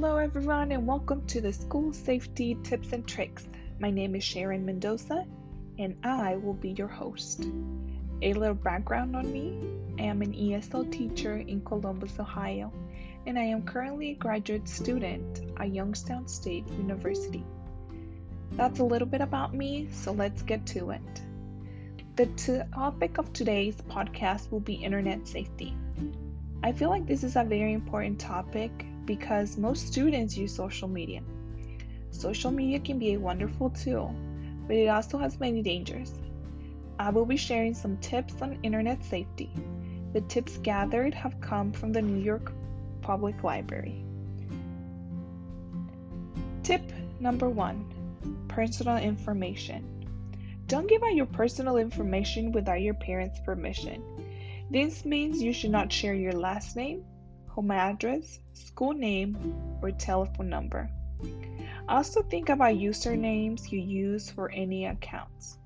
Hello, everyone, and welcome to the School Safety Tips and Tricks. My name is Sharon Mendoza, and I will be your host. A little background on me I am an ESL teacher in Columbus, Ohio, and I am currently a graduate student at Youngstown State University. That's a little bit about me, so let's get to it. The topic of today's podcast will be internet safety. I feel like this is a very important topic because most students use social media. Social media can be a wonderful tool, but it also has many dangers. I will be sharing some tips on internet safety. The tips gathered have come from the New York Public Library. Tip number one personal information. Don't give out your personal information without your parents' permission. This means you should not share your last name, home address, school name, or telephone number. Also, think about usernames you use for any accounts.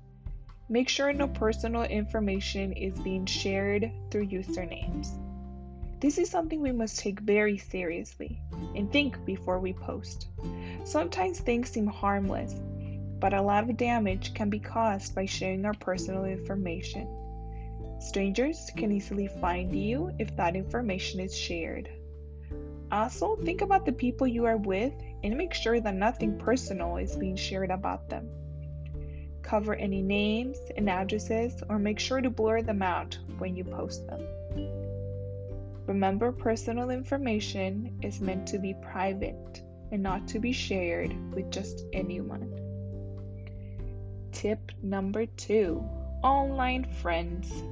Make sure no personal information is being shared through usernames. This is something we must take very seriously and think before we post. Sometimes things seem harmless, but a lot of damage can be caused by sharing our personal information. Strangers can easily find you if that information is shared. Also, think about the people you are with and make sure that nothing personal is being shared about them. Cover any names and addresses or make sure to blur them out when you post them. Remember, personal information is meant to be private and not to be shared with just anyone. Tip number two online friends.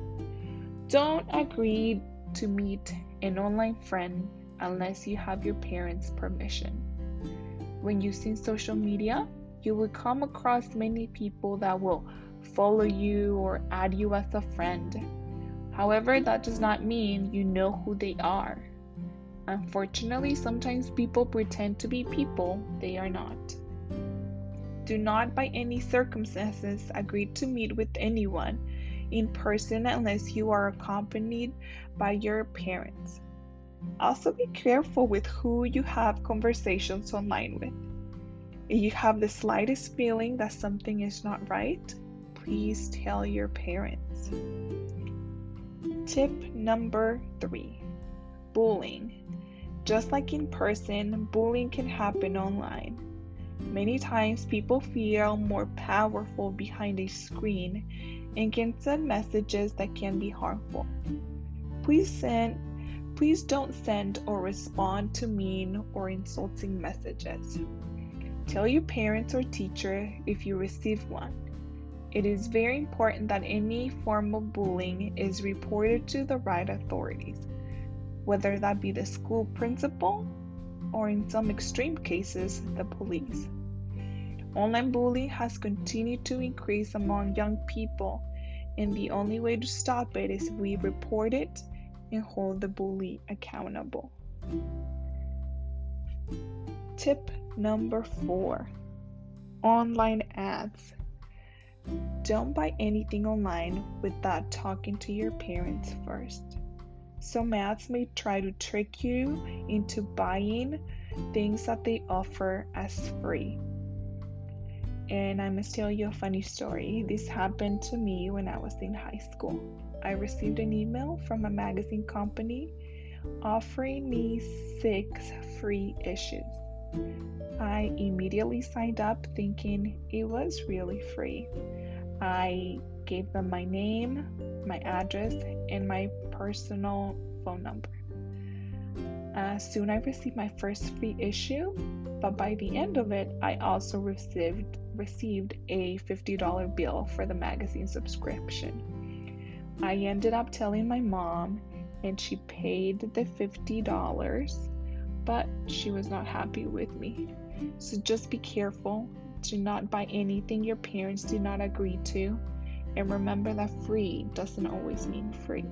Don't agree to meet an online friend unless you have your parents' permission. When using social media, you will come across many people that will follow you or add you as a friend. However, that does not mean you know who they are. Unfortunately, sometimes people pretend to be people they are not. Do not, by any circumstances, agree to meet with anyone in person unless you are accompanied by your parents. Also, be careful with who you have conversations online with. If you have the slightest feeling that something is not right, please tell your parents. Tip number three bullying. Just like in person, bullying can happen online. Many times people feel more powerful behind a screen and can send messages that can be harmful. Please send please don't send or respond to mean or insulting messages. Tell your parents or teacher if you receive one. It is very important that any form of bullying is reported to the right authorities, whether that be the school principal or in some extreme cases, the police. Online bullying has continued to increase among young people, and the only way to stop it is we report it and hold the bully accountable. Tip number four online ads. Don't buy anything online without talking to your parents first. Some ads may try to trick you into buying things that they offer as free. And I must tell you a funny story. This happened to me when I was in high school. I received an email from a magazine company offering me six free issues. I immediately signed up thinking it was really free. I gave them my name, my address, and my personal phone number. Uh, soon I received my first free issue, but by the end of it, I also received received a $50 bill for the magazine subscription. I ended up telling my mom, and she paid the $50, but she was not happy with me. So just be careful. Do not buy anything your parents do not agree to, and remember that free doesn't always mean free.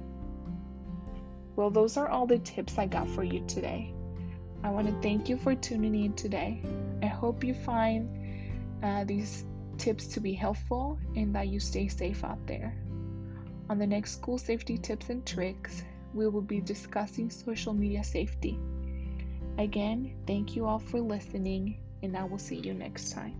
Well, those are all the tips I got for you today. I want to thank you for tuning in today. I hope you find uh, these tips to be helpful and that you stay safe out there. On the next school safety tips and tricks, we will be discussing social media safety. Again, thank you all for listening, and I will see you next time.